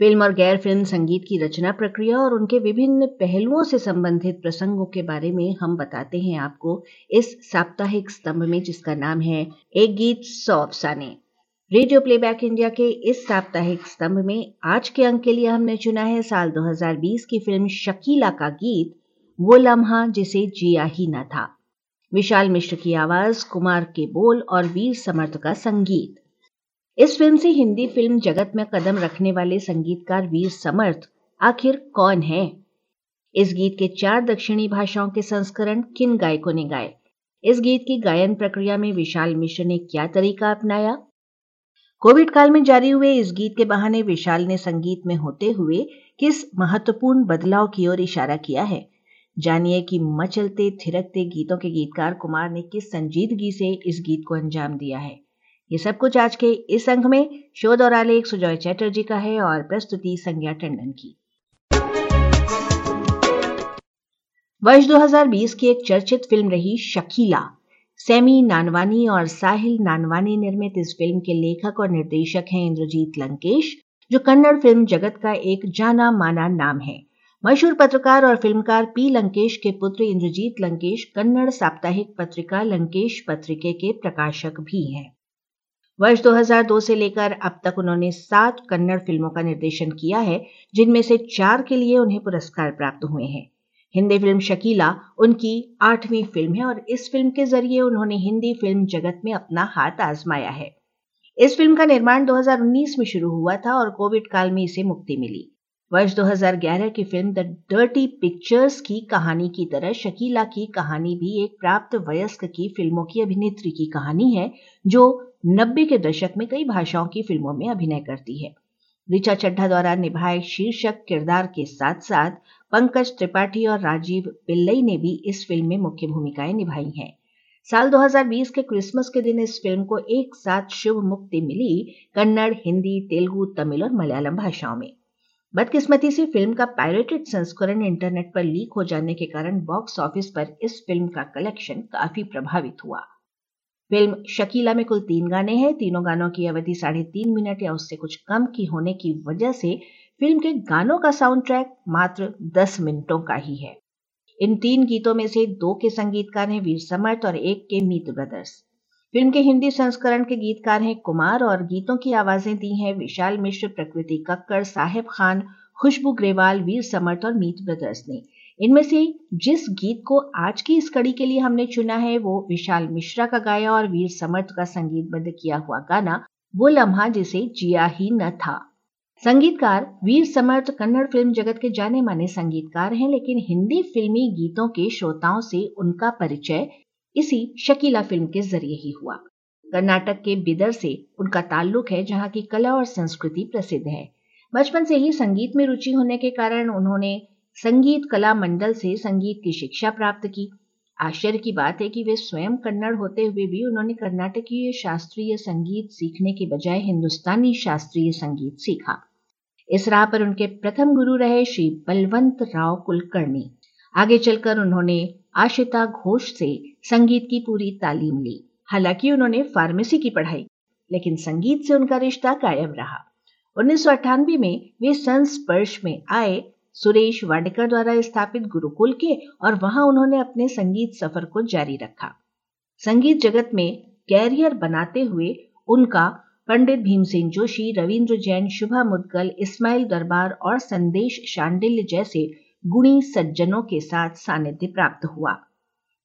Film और गैर film संगीत की रचना प्रक्रिया और उनके विभिन्न पहलुओं से संबंधित प्रसंगों के बारे में हम बताते हैं आपको इस साप्ताहिक स्तंभ में, जिसका नाम है एक गीत सौ अफसाने। रेडियो प्लेबैक इंडिया के इस साप्ताहिक स्तंभ में आज के अंक के लिए हमने चुना है साल 2020 की फ़िल्म शकीला का गीत, वो लम्हा जिसे जिया ही न था। विशाल मिश्र की आवाज़, कुमार के बोल और वीर समर्थ का संगीत। इस फ़िल्म से हिंदी फ़िल्म जगत में कदम रखने वाले संगीतकार वीर समर्थ आखिर कौन है? इस गीत के चार दक्षिणी भाषाओं के संस्करण किन गायकों ने गाए? इस गीत की गायन प्रक्रिया में विशाल मिश्र ने क्या तरीका अपनाया? कोविड काल में जारी हुए इस गीत के बहाने विशाल ने संगीत में होते हुए किस महत्वपूर्ण बदलाव की ओर इशारा किया है? जानिए कि मचलते थिरकते गीतों के गीतकार कुमार ने किस संजीदगी से इस गीत को अंजाम दिया है। ये सब कुछ आज के इस अंक में शोध और आलेख सुजॉय चैटर्जी का है और प्रस्तुति संज्ञा टंडन की। वर्ष 2020 की एक चर्चित फ़िल्म रही शकीला। सेमी नानवानी और साहिल नानवानी निर्मित इस फ़िल्म के लेखक और निर्देशक हैं इंद्रजीत लंकेश, जो कन्नड़ फ़िल्म जगत का एक जाना माना नाम है। मशहूर पत्रकार और फिल्मकार पी लंकेश के पुत्र इंद्रजीत लंकेश कन्नड़ साप्ताहिक पत्रिका लंकेश पत्रिके के प्रकाशक भी हैं। वर्ष 2002 से लेकर अब तक उन्होंने सात कन्नड़ फ़िल्मों का निर्देशन किया है, जिनमें से चार के लिए उन्हें पुरस्कार प्राप्त हुए हैं। हिंदी फ़िल्म शकीला उनकी आठवीं फ़िल्म है और इस फ़िल्म के ज़रिए उन्होंने हिंदी फ़िल्म जगत में अपना हाथ आजमाया है। इस फ़िल्म का निर्माण 2019 में शुरू हुआ था और कोविड काल में इसे मुक्ति मिली। वर्ष 2011 की फ़िल्म द डर्टी पिक्चर्स की कहानी की तरह शकीला की कहानी भी एक प्राप्त वयस्क की फ़िल्मों की अभिनेत्री की कहानी है, जो नब्बे के दशक में कई भाषाओं की फ़िल्मों में अभिनय करती है। ऋचा चड्ढा द्वारा निभाए शीर्षक किरदार के साथ साथ पंकज त्रिपाठी और राजीव पिल्लई ने भी इस फ़िल्म में मुख्य भूमिकाएँ निभाई हैं। साल 2020 के क्रिसमस के दिन इस फ़िल्म को एक साथ शुभ मुक्ति मिली कन्नड़, हिंदी, तेलुगु, तमिल और मलयालम भाषाओं में। बदकिस्मती से फ़िल्म का पायरेटेड संस्करण इंटरनेट पर लीक हो जाने के कारण बॉक्स ऑफ़िस पर इस फ़िल्म का कलेक्शन काफ़ी प्रभावित हुआ। फ़िल्म शकीला में कुल तीन गाने हैं। तीनों गानों की अवधि साढ़े तीन मिनट या उससे कुछ कम की होने की वजह से फ़िल्म के गानों का साउंड ट्रैक मात्र दस मिनटों का ही है। इन तीन गीतों में से दो के संगीतकार हैं वीर समर्थ और एक के मीत ब्रदर्स। फ़िल्म के हिंदी संस्करण के गीतकार हैं कुमार और गीतों की आवाज़ें दी हैं विशाल मिश्र, प्रकृति कक्कर साहेब खान, खुशबू ग्रेवाल, वीर समर्थ और मीत ब्रदर्स ने। इनमें से जिस गीत को आज की इस कड़ी के लिए हमने चुना है, वो विशाल मिश्रा का गाया और वीर समर्थ का संगीतबद्ध किया हुआ गाना, वो लम्हा जिसे जिया ही न था। संगीतकार, वीर समर्थ कन्नड़ फ़िल्म जगत के जाने माने संगीतकार हैं, लेकिन हिंदी फिल्मी गीतों के श्रोताओं से उनका परिचय इसी शकीला फ़िल्म के ज़रिए ही हुआ। कर्नाटक के बिदर से उनका ताल्लुक है, जहाँ की कला और संस्कृति प्रसिद्ध है। बचपन से ही संगीत में रुचि होने के कारण उन्होंने संगीत कला मंडल से संगीत की शिक्षा प्राप्त की। आश्चर्य की बात है कि वे स्वयं कन्नड़ होते हुए भी उन्होंने कर्नाटकीय शास्त्रीय संगीत सीखने के बजाय हिंदुस्तानी शास्त्रीय संगीत सीखा। इस राह पर उनके प्रथम गुरु रहे श्री बलवंत राव कुलकर्णी। आगे चलकर उन्होंने आशिता घोष से संगीत की पूरी तालीम ली। हालाँकि उन्होंने फार्मेसी की पढ़ाई, लेकिन संगीत से उनका रिश्ता कायम रहा। उन्नीस सौ अट्ठानवे में वे संस्पर्श में आए सुरेश वाडेकर द्वारा स्थापित गुरुकुल के और वहाँ उन्होंने अपने संगीत सफ़र को जारी रखा। संगीत जगत में कैरियर बनाते हुए उनका पंडित भीमसेन जोशी, रविंद्र जैन, शुभा मुदगल, इस्माइल दरबार और संदेश शांडिल्य जैसे गुणी सज्जनों के साथ सानिध्य प्राप्त हुआ।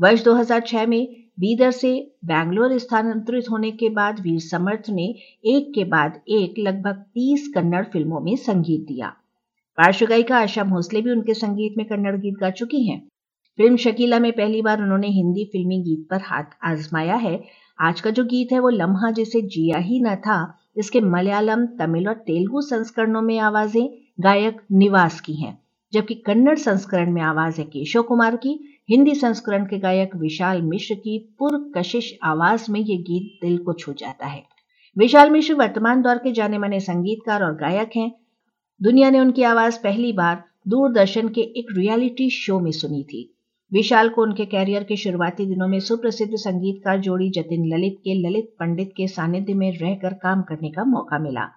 वर्ष 2006 में बीदर से बैंगलोर स्थानांतरित होने के बाद वीर समर्थ ने एक के बाद एक लगभग 30 कन्नड़ फ़िल्मों में संगीत दिया। पार्श्व गायिका आशा भोसले भी उनके संगीत में कन्नड़ गीत गा चुकी हैं। फ़िल्म शकीला में पहली बार उन्होंने हिंदी फिल्मी गीत पर हाथ आजमाया है। आज का जो गीत है वो लम्हा जिसे जिया ही न था। इसके मलयालम, तमिल और तेलुगु संस्करणों में आवाज़ें गायक निवास की हैं, जबकि कन्नड़ संस्करण में आवाज़ है केशव कुमार की। हिंदी संस्करण के गायक विशाल मिश्र की पुरकशिश आवाज़ में ये गीत दिल को छू जाता है। विशाल मिश्र वर्तमान दौर के जाने माने संगीतकार और गायक हैं। दुनिया ने उनकी आवाज़ पहली बार दूरदर्शन के एक रियलिटी शो में सुनी थी। विशाल को उनके कैरियर के शुरुआती दिनों में सुप्रसिद्ध संगीतकार जोड़ी जतिन ललित के ललित पंडित के सानिध्य में रहकर काम करने का मौका मिला।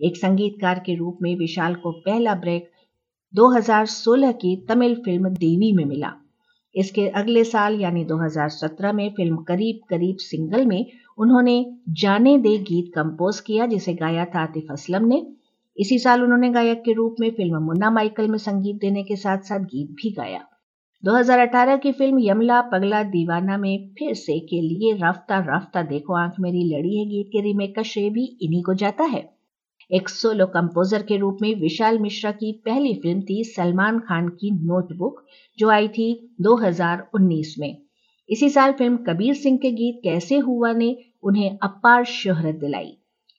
एक संगीतकार के रूप में विशाल को पहला ब्रेक 2016 की तमिल फ़िल्म देवी में मिला। इसके अगले साल यानी 2017 में फ़िल्म करीब करीब सिंगल में उन्होंने जाने दे गीत कंपोज किया, जिसे गाया था आतिफ असलम ने। इसी साल उन्होंने गायक के रूप में फ़िल्म मुन्ना माइकल में संगीत देने के साथ साथ गीत भी गाया। 2018 की फ़िल्म यमला पगला दीवाना में फिर से के लिए रफ्ता रफ्ता देखो आँख मेरी लड़ी है गीत के रीमेक का श्रेय भी इन्हीं को जाता है। एक सोलो कंपोजर के रूप में विशाल मिश्रा की पहली फ़िल्म थी सलमान खान की नोटबुक जो आई थी 2019 में। इसी साल फ़िल्म कबीर सिंह के गीत कैसे हुआ ने उन्हें अपार शोहरत दिलाई।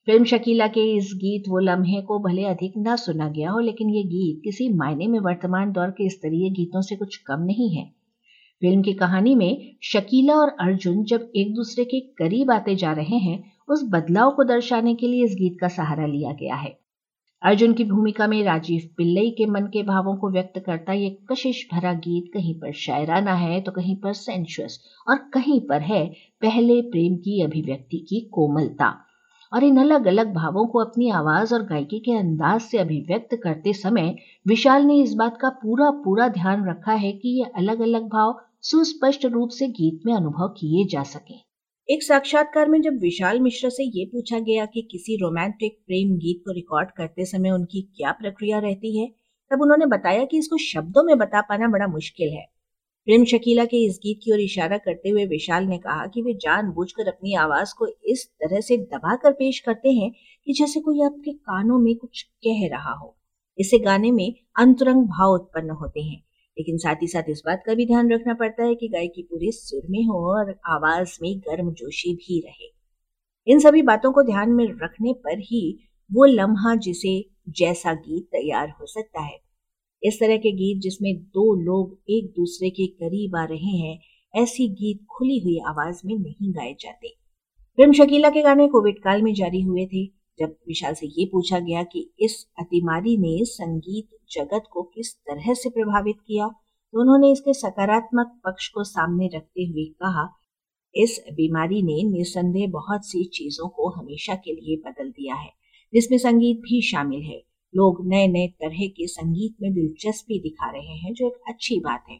फ़िल्म शकीला के इस गीत वो लम्हे को भले अधिक ना सुना गया हो, लेकिन ये गीत किसी मायने में वर्तमान दौर के स्तरीय गीतों से कुछ कम नहीं है। फ़िल्म की कहानी में शकीला और अर्जुन जब एक दूसरे के करीब आते जा रहे हैं, उस बदलाव को दर्शाने के लिए इस गीत का सहारा लिया गया है। अर्जुन की भूमिका में राजीव पिल्लई के मन के भावों को व्यक्त करता ये कशिश भरा गीत कहीं पर शायराना है तो कहीं पर सेंशुअस और कहीं पर है पहले प्रेम की अभिव्यक्ति की कोमलता। और इन अलग अलग भावों को अपनी आवाज़ और गायकी के अंदाज से अभिव्यक्त करते समय विशाल ने इस बात का पूरा पूरा ध्यान रखा है कि ये अलग अलग भाव सुस्पष्ट रूप से गीत में अनुभव किए जा सके। एक साक्षात्कार में जब विशाल मिश्र से ये पूछा गया कि किसी रोमांटिक प्रेम गीत को रिकॉर्ड करते समय उनकी क्या प्रक्रिया रहती है, तब उन्होंने बताया कि इसको शब्दों में बता पाना बड़ा मुश्किल है। प्रेम शकीला के इस गीत की ओर इशारा करते हुए विशाल ने कहा कि वे जानबूझकर अपनी आवाज़ को इस तरह से दबाकर पेश करते हैं कि जैसे कोई आपके कानों में कुछ कह रहा हो। इससे गाने में अंतरंग भाव उत्पन्न होते हैं। लेकिन साथ ही साथ इस बात का भी ध्यान रखना पड़ता है कि गायकी पूरे सुर में हो और आवाज़ में गर्म जोशी भी रहे। इन सभी बातों को ध्यान में रखने पर ही वो लम्हा जिसे जैसा गीत तैयार हो सकता है इस तरह के गीत जिसमें दो लोग एक दूसरे के करीब आ रहे हैं, ऐसी गीत खुली हुई आवाज़ में नहीं गाए जाते। फ़िल्म शकीला के गाने कोविड काल में जारी हुए थे, जब विशाल से ये पूछा गया कि इस अतिमारी ने संगीत जगत को किस तरह से प्रभावित किया तो उन्होंने इसके सकारात्मक पक्ष को सामने रखते हुए कहा, इस बीमारी ने निसंदेह बहुत सी चीज़ों को हमेशा के लिए बदल दिया है, जिसमें संगीत भी शामिल है। लोग नए नए तरह के संगीत में दिलचस्पी दिखा रहे हैं, जो एक अच्छी बात है।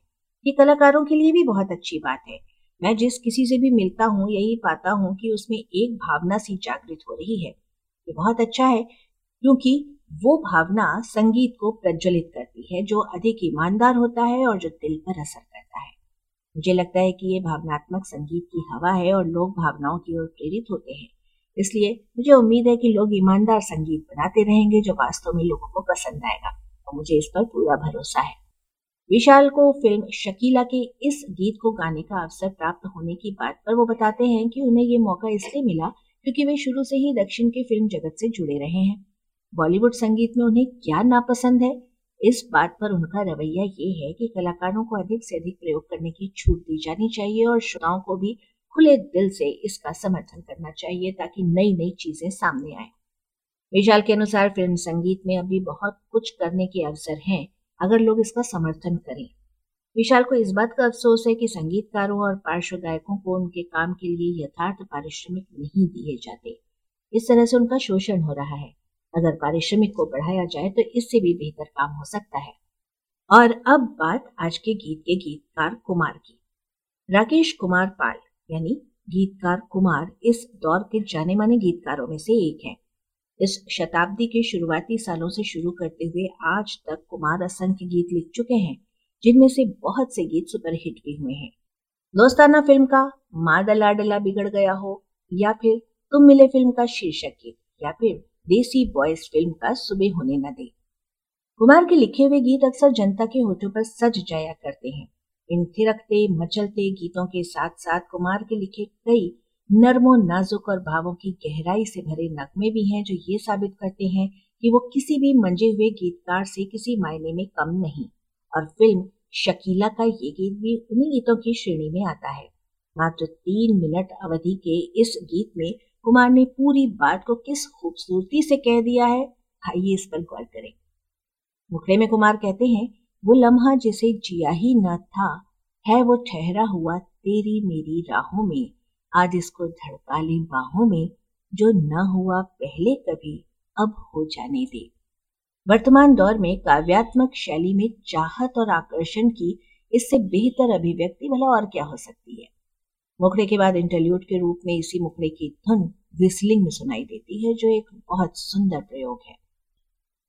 ये कलाकारों के लिए भी बहुत अच्छी बात है। मैं जिस किसी से भी मिलता हूँ यही पाता हूँ कि उसमें एक भावना सी जागृत हो रही है, ये बहुत अच्छा है, क्योंकि वो भावना संगीत को प्रज्वलित करती है, जो अधिक ईमानदार होता है और जो दिल पर असर करता है। मुझे लगता है कि ये भावनात्मक संगीत की हवा है और लोग भावनाओं की ओर प्रेरित होते हैं। इसलिए मुझे उम्मीद है कि लोग ईमानदार संगीत बनाते रहेंगे जो वास्तव में लोगों को पसंद आएगा, और मुझे इस पर पूरा भरोसा है। विशाल को फ़िल्म शकीला के इस गीत को गाने का अवसर प्राप्त होने की बात पर वो बताते हैं कि उन्हें ये मौका इसलिए मिला क्योंकि वे शुरू से ही दक्षिण के फ़िल्म जगत से जुड़े रहे हैं। बॉलीवुड संगीत में उन्हें क्या नापसंद है? इस बात पर उनका रवैया ये है कि कलाकारों को अधिक से अधिक प्रयोग करने की छूट दी जानी चाहिए और श्रोताओं को भी खुले दिल से इसका समर्थन करना चाहिए ताकि नई नई चीज़ें सामने आए। विशाल के अनुसार फ़िल्म संगीत में अभी बहुत कुछ करने के अवसर हैं, अगर लोग इसका समर्थन करें। विशाल को इस बात का अफसोस है कि संगीतकारों और पार्श्व गायकों को उनके काम के लिए यथार्थ पारिश्रमिक नहीं दिए जाते। इस तरह से उनका शोषण हो रहा है। अगर पारिश्रमिक को बढ़ाया जाए तो इससे भी बेहतर काम हो सकता है। और अब बात आज के गीत के गीतकार कुमार की। राकेश कुमार पाल यानी गीतकार कुमार इस दौर के जाने माने गीतकारों में से एक है। इस शताब्दी के शुरुआती सालों से शुरू करते हुए आज तक कुमार असंख्य गीत लिख चुके हैं, जिनमें से बहुत से गीत सुपरहिट भी हुए हैं। दोस्ताना फ़िल्म का माँ डला डला बिगड़ गया हो, या फिर तुम मिले फ़िल्म का शीर्षक गीत, या फिर देसी बॉयज़ फ़िल्म का सुबह होने न दे। कुमार के लिखे हुए गीत अक्सर जनता के होठों पर सज जाया करते हैं। इन थिरकते मचलते गीतों के साथ साथ कुमार के लिखे कई नर्मो नाजुक और भावों की गहराई से भरे नगमे भी हैं जो ये साबित करते हैं कि वो किसी भी मंजे हुए गीतकार से किसी मायने में कम नहीं। और फ़िल्म शकीला का ये गीत भी उन्हीं गीतों की श्रेणी में आता है। मात्र तीन मिनट अवधि के इस गीत में कुमार ने पूरी बात को किस खूबसूरती से कह दिया है, आइए इस पर गौर करें। मुखड़े में कुमार कहते हैं वो लम्हा जिसे जिया ही न था, है वो ठहरा हुआ तेरी मेरी राहों में, आज इसको धड़का बाहों में, जो न हुआ पहले कभी, अब हो जाने दे। वर्तमान दौर में काव्यात्मक शैली में चाहत और आकर्षण की इससे बेहतर अभिव्यक्ति भला और क्या हो सकती है? मुखड़े के बाद इंटरल्यूट के रूप में इसी मुखड़े की धुन विस्लिंग में सुनाई देती है, जो एक बहुत सुंदर प्रयोग है।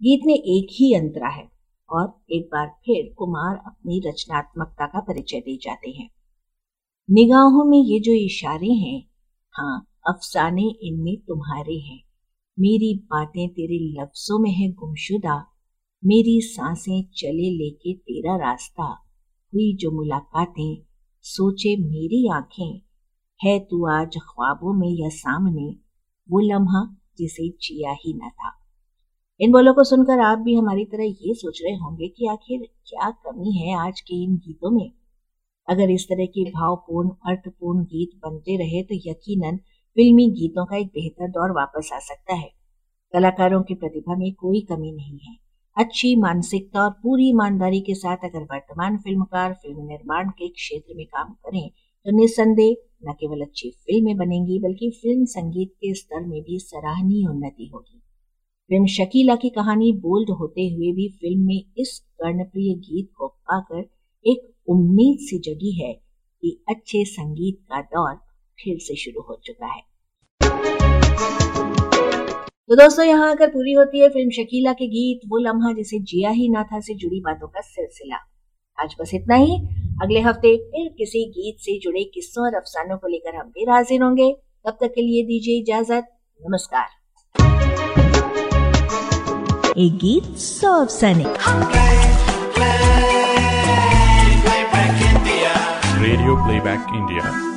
गीत में एक ही अंतरा है। और एक बार फिर कुमार अपनी रचनात्मकता का परिचय दे जाते हैं। निगाहों में ये जो इशारे हैं हाँ अफसाने इनमें तुम्हारे हैं। मेरी बातें तेरे लफ्जों में है गुमशुदा। मेरी साँसें चले लेके तेरा रास्ता। हुई जो मुलाकातें, सोचे मेरी आँखें। है तू आज ख्वाबों में या सामने, वो लम्हा जिसे जिया ही न था। इन बोलों को सुनकर आप भी हमारी तरह ये सोच रहे होंगे कि आखिर क्या कमी है आज के इन गीतों में? अगर इस तरह के भावपूर्ण, अर्थपूर्ण गीत बनते रहे तो यकीनन फिल्मी गीतों का एक बेहतर दौर वापस आ सकता है। कलाकारों की प्रतिभा में कोई कमी नहीं है। अच्छी मानसिकता और पूरी ईमानदारी के साथ अगर वर्तमान फिल्मकार, फ़िल्म निर्माण के क्षेत्र में काम करें तो निस्संदेह न केवल अच्छी फ़िल्में बनेंगी, बल्कि फ़िल्म संगीत के स्तर में भी सराहनीय उन्नति होगी। फ़िल्म शकीला की कहानी बोल्ड होते हुए भी फ़िल्म में इस कर्णप्रिय गीत को पाकर एक उम्मीद सी जगी है कि अच्छे संगीत का दौर फिर से शुरू हो चुका है। तो दोस्तों, यहाँ आकर पूरी होती है फ़िल्म शकीला के गीत, वो लम्हा जिसे जिया ही ना था से जुड़ी बातों का सिलसिला। आज बस इतना ही। अगले हफ़्ते फिर किसी गीत से जुड़े किस्सों और अफसानों को लेकर हम फिर हाजिर होंगे। तब तक के लिए दीजिए इजाज़त। नमस्कार। एक गीत सौ अफसाने रेडियो प्लेबैक इंडिया